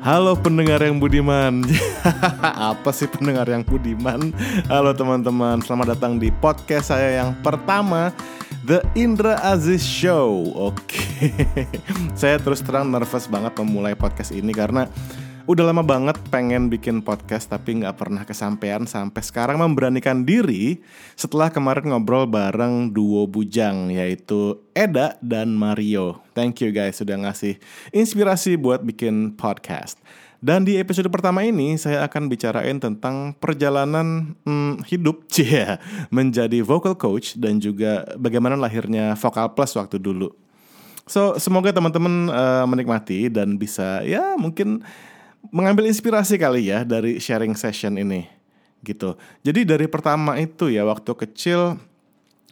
Halo pendengar yang budiman. Apa sih pendengar yang budiman? Halo teman-teman, selamat datang di podcast saya yang pertama The Indra Aziz Show. Oke. Saya terus terang nervous banget memulai podcast ini karena Udah lama banget pengen bikin podcast tapi nggak pernah kesampaian sampai sekarang memberanikan diri setelah kemarin ngobrol bareng duo bujang yaitu Eda dan Mario. Thank you guys sudah ngasih inspirasi buat bikin podcast. Dan di episode pertama ini saya akan bicarain tentang perjalanan hmm, hidup cia menjadi vocal coach dan juga bagaimana lahirnya Vocal Plus waktu dulu. So semoga teman-teman uh, menikmati dan bisa ya mungkin mengambil inspirasi kali ya dari sharing session ini gitu. Jadi dari pertama itu ya waktu kecil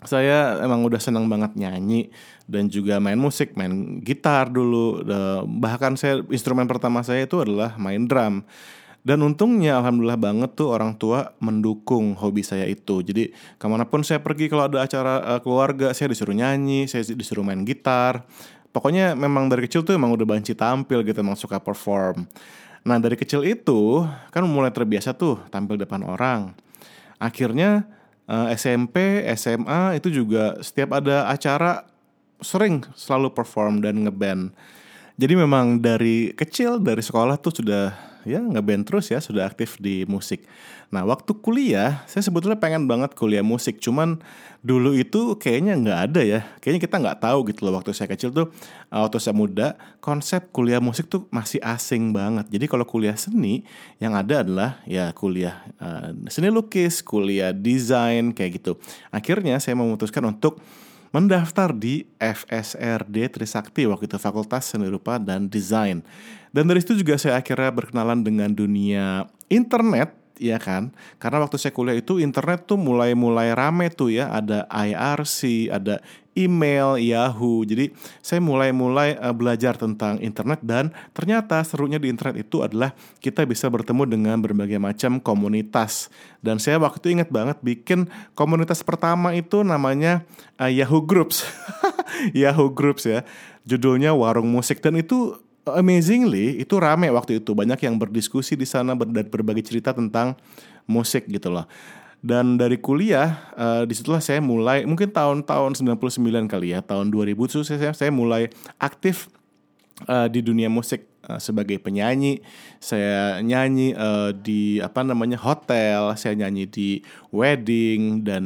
saya emang udah senang banget nyanyi dan juga main musik, main gitar dulu. Bahkan saya instrumen pertama saya itu adalah main drum. Dan untungnya alhamdulillah banget tuh orang tua mendukung hobi saya itu. Jadi ke mana pun saya pergi kalau ada acara uh, keluarga saya disuruh nyanyi, saya disuruh main gitar. Pokoknya memang dari kecil tuh emang udah banci tampil gitu, emang suka perform. Nah dari kecil itu kan mulai terbiasa tuh tampil depan orang. Akhirnya eh, SMP, SMA itu juga setiap ada acara sering selalu perform dan ngeband. Jadi memang dari kecil dari sekolah tuh sudah ya ngeband terus ya sudah aktif di musik. Nah waktu kuliah saya sebetulnya pengen banget kuliah musik, cuman dulu itu kayaknya nggak ada ya, kayaknya kita nggak tahu gitu loh waktu saya kecil tuh uh, waktu saya muda konsep kuliah musik tuh masih asing banget. Jadi kalau kuliah seni yang ada adalah ya kuliah uh, seni lukis, kuliah desain kayak gitu. Akhirnya saya memutuskan untuk mendaftar di FSRD Trisakti waktu itu Fakultas Seni Rupa dan Desain. Dan dari situ juga saya akhirnya berkenalan dengan dunia internet ya kan karena waktu saya kuliah itu internet tuh mulai mulai rame tuh ya ada IRC ada email Yahoo. Jadi saya mulai mulai uh, belajar tentang internet dan ternyata serunya di internet itu adalah kita bisa bertemu dengan berbagai macam komunitas. Dan saya waktu itu ingat banget bikin komunitas pertama itu namanya uh, Yahoo Groups. Yahoo Groups ya. Judulnya warung musik. Dan itu amazingly itu rame waktu itu. Banyak yang berdiskusi di sana dan berbagi cerita tentang musik gitu loh dan dari kuliah uh, di situlah saya mulai mungkin tahun-tahun 99 kali ya tahun 2000 itu saya saya mulai aktif uh, di dunia musik uh, sebagai penyanyi saya nyanyi uh, di apa namanya hotel saya nyanyi di wedding dan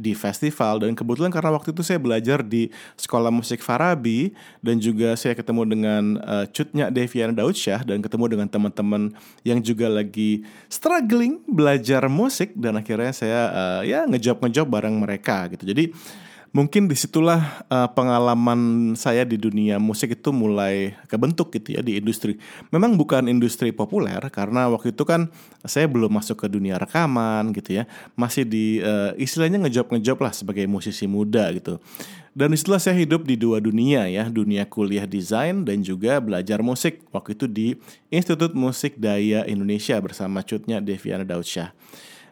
di festival. Dan kebetulan karena waktu itu saya belajar di sekolah musik Farabi dan juga saya ketemu dengan uh, Cutnya Deviana Daudsyah dan ketemu dengan teman-teman yang juga lagi struggling belajar musik dan akhirnya saya uh, ya ngejob ngejob bareng mereka gitu. Jadi mungkin di situlah uh, pengalaman saya di dunia musik itu mulai kebentuk gitu ya di industri. Memang bukan industri populer karena waktu itu kan saya belum masuk ke dunia rekaman gitu ya, masih di uh, istilahnya ngejob ngejob lah sebagai musisi muda gitu. Dan di situlah saya hidup di dua dunia ya, dunia kuliah desain dan juga belajar musik. Waktu itu di Institut Musik Daya Indonesia bersama cutnya Deviana Daudsyah.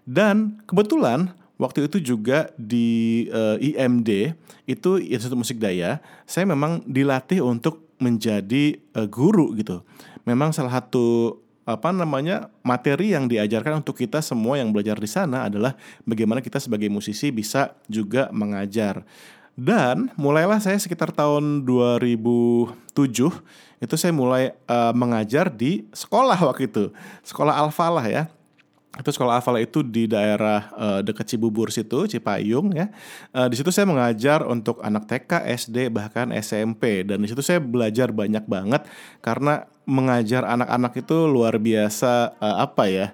Dan kebetulan waktu itu juga di uh, eh, IMD itu Institut Musik Daya saya memang dilatih untuk menjadi uh, guru gitu. Memang salah satu apa namanya materi yang diajarkan untuk kita semua yang belajar di sana adalah bagaimana kita sebagai musisi bisa juga mengajar. Dan mulailah saya sekitar tahun 2007 itu saya mulai uh, mengajar di sekolah waktu itu. Sekolah Alfalah ya itu sekolah Avala itu di daerah uh, dekat Cibubur situ, Cipayung ya. Uh, di situ saya mengajar untuk anak TK, SD bahkan SMP dan di situ saya belajar banyak banget karena mengajar anak-anak itu luar biasa uh, apa ya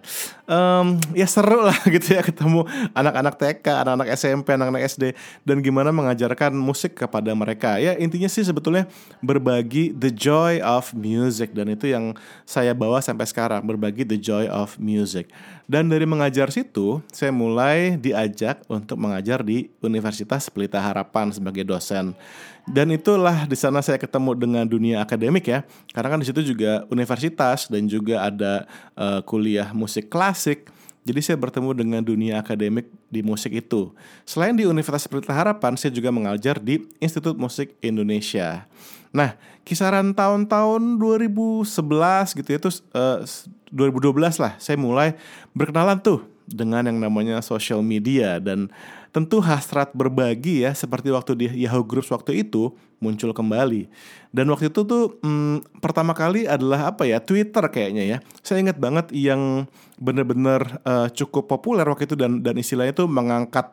um, ya seru lah gitu ya ketemu anak-anak TK, anak-anak SMP, anak-anak SD dan gimana mengajarkan musik kepada mereka. Ya intinya sih sebetulnya berbagi the joy of music dan itu yang saya bawa sampai sekarang berbagi the joy of music. Dan dari mengajar situ saya mulai diajak untuk mengajar di Universitas Pelita Harapan sebagai dosen. Dan itulah di sana saya ketemu dengan dunia akademik ya karena kan di situ juga universitas dan juga ada uh, kuliah musik klasik jadi saya bertemu dengan dunia akademik di musik itu. Selain di Universitas Pelita Harapan, saya juga mengajar di Institut Musik Indonesia. Nah, kisaran tahun-tahun 2011 gitu ya, terus uh, 2012 lah saya mulai berkenalan tuh dengan yang namanya social media dan tentu hasrat berbagi ya seperti waktu di Yahoo Groups waktu itu muncul kembali. Dan waktu itu tuh hmm, pertama kali adalah apa ya Twitter kayaknya ya. Saya ingat banget yang benar-benar uh, cukup populer waktu itu dan dan istilahnya tuh mengangkat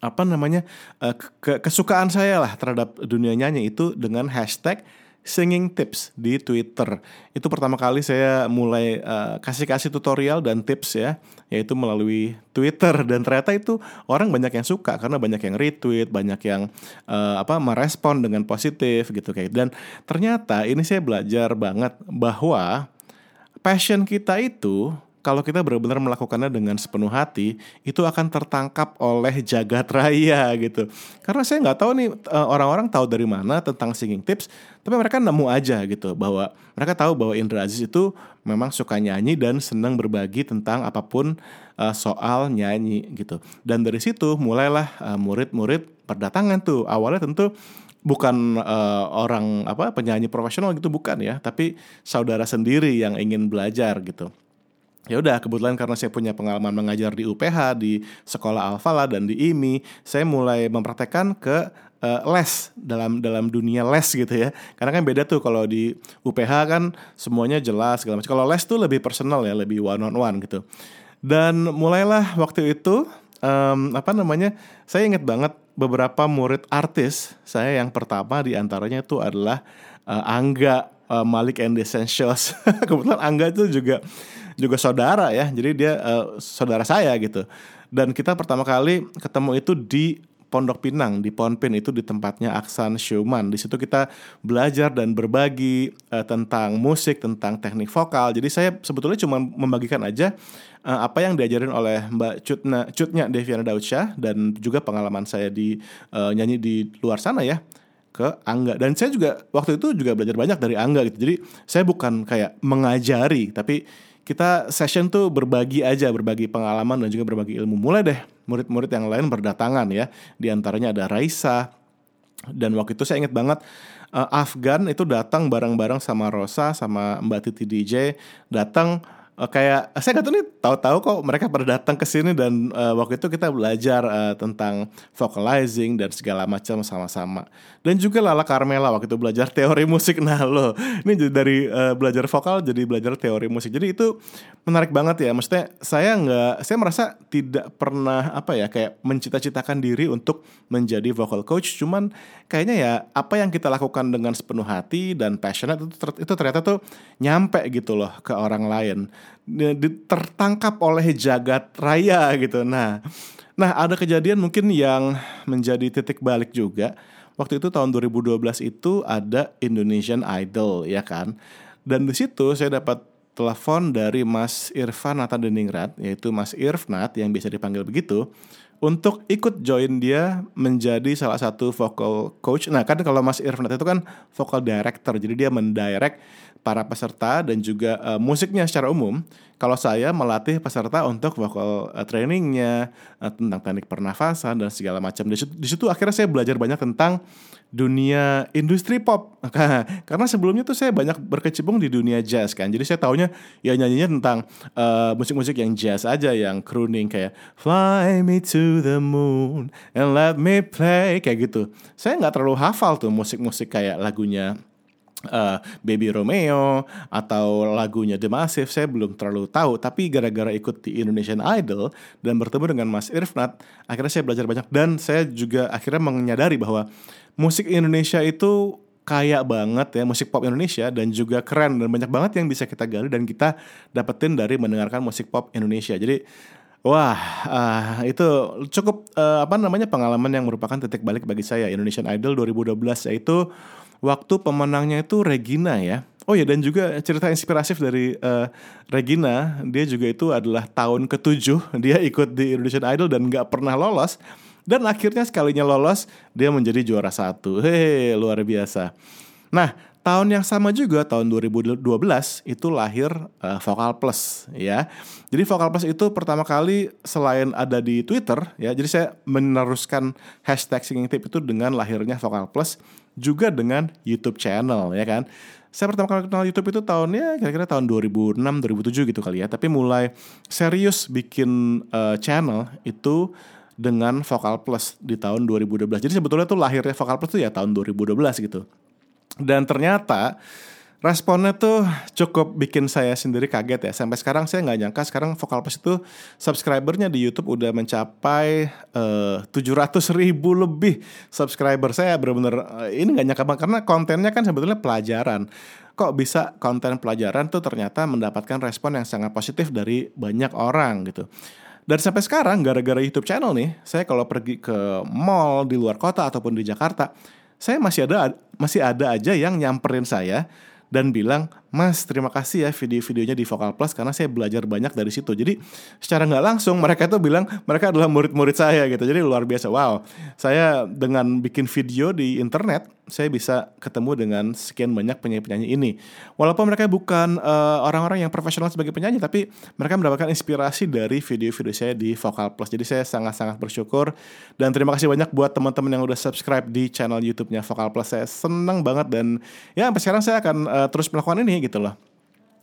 apa namanya uh, ke kesukaan saya lah terhadap dunia nyanyi itu dengan hashtag singing tips di Twitter. Itu pertama kali saya mulai uh, kasih-kasih tutorial dan tips ya, yaitu melalui Twitter dan ternyata itu orang banyak yang suka karena banyak yang retweet, banyak yang uh, apa merespon dengan positif gitu kayak. Dan ternyata ini saya belajar banget bahwa passion kita itu kalau kita benar-benar melakukannya dengan sepenuh hati, itu akan tertangkap oleh jagat raya gitu. Karena saya nggak tahu nih eh, orang-orang tahu dari mana tentang singing tips, tapi mereka nemu aja gitu bahwa mereka tahu bahwa Indra Aziz itu memang suka nyanyi dan senang berbagi tentang apa pun uh, soal nyanyi gitu. Dan dari situ mulailah uh, murid-murid berdatangan tuh. Awalnya tentu bukan uh, orang apa penyanyi profesional gitu bukan ya, tapi saudara sendiri yang ingin belajar gitu ya udah kebetulan karena saya punya pengalaman mengajar di UPH di sekolah Alfala dan di IMI saya mulai mempraktekkan ke uh, les dalam dalam dunia les gitu ya. Karena kan beda tuh kalau di UPH kan semuanya jelas segala macam. Kalau les tuh lebih personal ya lebih one on one gitu. Dan mulailah waktu itu um, apa namanya saya ingat banget beberapa murid artis saya yang pertama di antaranya itu adalah uh, Angga uh, Malik and Essentials. Kebetulan Angga itu juga juga saudara ya. Jadi dia uh, saudara saya gitu. Dan kita pertama kali ketemu itu di Pondok Pinang di Ponpin itu di tempatnya Aksan Schumann. Di situ kita belajar dan berbagi uh, tentang musik, tentang teknik vokal. Jadi saya sebetulnya cuma membagikan aja uh, apa yang diajarin oleh Mbak Cutna Cutnya Deviana Daudsyah dan juga pengalaman saya di uh, nyanyi di luar sana ya ke Angga dan saya juga waktu itu juga belajar banyak dari Angga gitu. Jadi saya bukan kayak mengajari tapi kita session tuh berbagi aja, berbagi pengalaman dan juga berbagi ilmu. Mulai deh murid-murid yang lain berdatangan ya. Di antaranya ada Raisa. Dan waktu itu saya ingat banget uh, Afgan itu datang bareng-bareng sama Rosa sama Mbak Titi DJ datang uh, kayak saya nggak tahu nih tahu-tahu kok mereka pada datang ke sini dan uh, waktu itu kita belajar uh, tentang vocalizing dan segala macam sama-sama. Dan juga Lala Carmela waktu itu belajar teori musik. Nah lo ini dari uh, belajar vokal jadi belajar teori musik. Jadi itu menarik banget ya maksudnya saya nggak saya merasa tidak pernah apa ya kayak mencita-citakan diri untuk menjadi vocal coach. Cuman kayaknya ya apa yang kita lakukan dengan sepenuh hati dan passionate itu, itu ternyata tuh nyampe gitu loh ke orang lain tertangkap oleh jagat raya gitu. Nah, nah ada kejadian mungkin yang menjadi titik balik juga. Waktu itu tahun 2012 itu ada Indonesian Idol ya kan. Dan di situ saya dapat telepon dari Mas Irfan Nata Deningrat yaitu Mas Irfnat yang bisa dipanggil begitu untuk ikut join dia menjadi salah satu vocal coach. Nah, kan kalau Mas Irfan itu kan vocal director, jadi dia mendirect para peserta dan juga uh, musiknya secara umum. Kalau saya melatih peserta untuk vocal uh, trainingnya uh, tentang teknik pernafasan dan segala macam. Di situ, di situ akhirnya saya belajar banyak tentang dunia industri pop. Karena sebelumnya tuh saya banyak berkecimpung di dunia jazz kan. Jadi saya taunya ya nyanyinya tentang musik-musik uh, yang jazz aja yang crooning kayak Fly me to the moon and let me play kayak gitu. Saya nggak terlalu hafal tuh musik-musik kayak lagunya uh, Baby Romeo atau lagunya The Massive saya belum terlalu tahu. Tapi gara-gara ikut di Indonesian Idol dan bertemu dengan Mas Irfnat akhirnya saya belajar banyak. Dan saya juga akhirnya menyadari bahwa musik Indonesia itu kaya banget ya musik pop Indonesia dan juga keren. Dan banyak banget yang bisa kita gali dan kita dapetin dari mendengarkan musik pop Indonesia. Jadi Wah, uh, itu cukup uh, apa namanya pengalaman yang merupakan titik balik bagi saya Indonesian Idol 2012 yaitu waktu pemenangnya itu Regina ya. Oh ya dan juga cerita inspiratif dari uh, Regina, dia juga itu adalah tahun ketujuh dia ikut di Indonesian Idol dan nggak pernah lolos. Dan akhirnya sekalinya lolos dia menjadi juara satu. Hehe, luar biasa. Nah, tahun yang sama juga tahun 2012 itu lahir uh, Vokal Plus ya. Jadi Vokal Plus itu pertama kali selain ada di Twitter ya. Jadi saya meneruskan hashtag Singing Tip itu dengan lahirnya Vokal Plus juga dengan YouTube channel ya kan. Saya pertama kali kenal YouTube itu tahunnya kira-kira tahun 2006 2007 gitu kali ya. Tapi mulai serius bikin uh, channel itu dengan Vokal Plus di tahun 2012. Jadi sebetulnya tuh lahirnya Vokal Plus tuh ya tahun 2012 gitu. Dan ternyata responnya tuh cukup bikin saya sendiri kaget ya. Sampai sekarang saya nggak nyangka sekarang Vokal Plus itu subscribernya di YouTube udah mencapai eh, tujuh ratus ribu lebih subscriber. Saya benar-benar uh, ini nggak nyangka banget karena kontennya kan sebetulnya pelajaran. Kok bisa konten pelajaran tuh ternyata mendapatkan respon yang sangat positif dari banyak orang gitu. Dan sampai sekarang gara-gara YouTube channel nih, saya kalau pergi ke mall di luar kota ataupun di Jakarta, saya masih ada masih ada aja yang nyamperin saya dan bilang, Mas terima kasih ya video-videonya di Vokal Plus karena saya belajar banyak dari situ. Jadi secara nggak langsung mereka itu bilang mereka adalah murid-murid saya gitu. Jadi luar biasa. Wow, saya dengan bikin video di internet saya bisa ketemu dengan sekian banyak penyanyi-penyanyi ini. Walaupun mereka bukan uh, orang-orang yang profesional sebagai penyanyi, tapi mereka mendapatkan inspirasi dari video-video saya di Vokal Plus. Jadi saya sangat-sangat bersyukur dan terima kasih banyak buat teman-teman yang udah subscribe di channel YouTube-nya Vokal Plus. Saya senang banget dan ya sampai sekarang saya akan uh, terus melakukan ini gitu loh.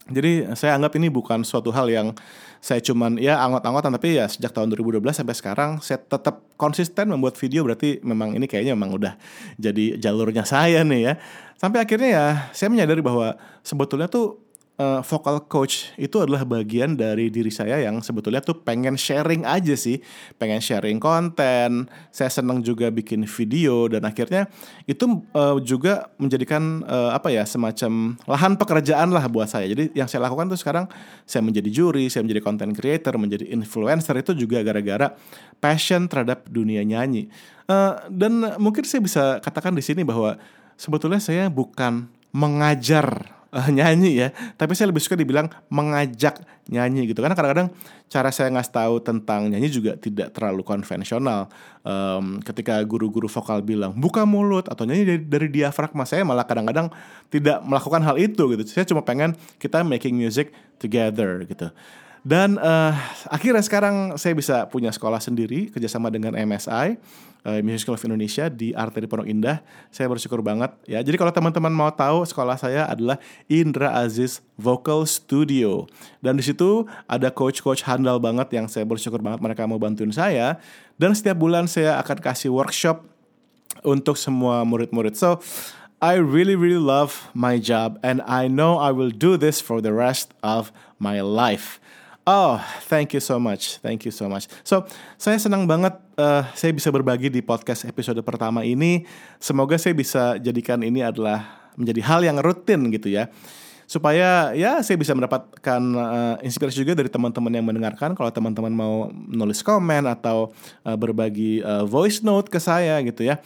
Jadi saya anggap ini bukan suatu hal yang saya cuman ya anggot-anggotan tapi ya sejak tahun 2012 sampai sekarang saya tetap konsisten membuat video berarti memang ini kayaknya memang udah jadi jalurnya saya nih ya. Sampai akhirnya ya saya menyadari bahwa sebetulnya tuh uh, vocal coach itu adalah bagian dari diri saya yang sebetulnya tuh pengen sharing aja sih, pengen sharing konten. Saya senang juga bikin video dan akhirnya itu uh, juga menjadikan uh, apa ya semacam lahan pekerjaan lah buat saya. Jadi yang saya lakukan tuh sekarang saya menjadi juri, saya menjadi content creator, menjadi influencer itu juga gara-gara passion terhadap dunia nyanyi. Uh, dan mungkin saya bisa katakan di sini bahwa sebetulnya saya bukan mengajar uh, nyanyi ya. Tapi saya lebih suka dibilang mengajak nyanyi gitu. Karena kadang-kadang cara saya ngasih tahu tentang nyanyi juga tidak terlalu konvensional. Um, ketika guru-guru vokal bilang buka mulut atau nyanyi dari, dari diafragma saya malah kadang-kadang tidak melakukan hal itu gitu. Saya cuma pengen kita making music together gitu dan uh, akhirnya sekarang saya bisa punya sekolah sendiri kerjasama dengan MSI uh, Music School of Indonesia di Arteri Pondok Indah. Saya bersyukur banget ya. Jadi kalau teman-teman mau tahu sekolah saya adalah Indra Aziz Vocal Studio. Dan di situ ada coach-coach handal banget yang saya bersyukur banget mereka mau bantuin saya. Dan setiap bulan saya akan kasih workshop untuk semua murid-murid. So I really really love my job and I know I will do this for the rest of my life. Oh, thank you so much, thank you so much. So, saya senang banget uh, saya bisa berbagi di podcast episode pertama ini. Semoga saya bisa jadikan ini adalah menjadi hal yang rutin gitu ya supaya ya saya bisa mendapatkan uh, inspirasi juga dari teman-teman yang mendengarkan kalau teman-teman mau nulis komen atau uh, berbagi uh, voice note ke saya gitu ya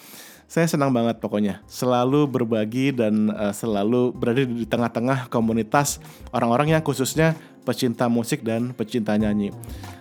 saya senang banget pokoknya selalu berbagi dan uh, selalu berada di tengah-tengah komunitas orang-orang yang khususnya pecinta musik dan pecinta nyanyi.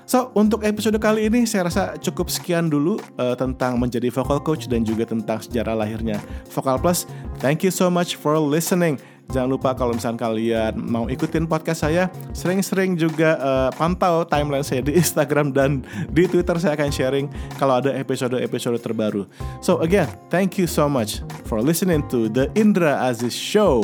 So, untuk episode kali ini saya rasa cukup sekian dulu uh, tentang menjadi vocal coach dan juga tentang sejarah lahirnya Vocal Plus. Thank you so much for listening. Jangan lupa kalau misalnya kalian mau ikutin podcast saya, sering-sering juga uh, pantau timeline saya di Instagram dan di Twitter saya akan sharing kalau ada episode-episode terbaru. So again, thank you so much for listening to the Indra Aziz Show.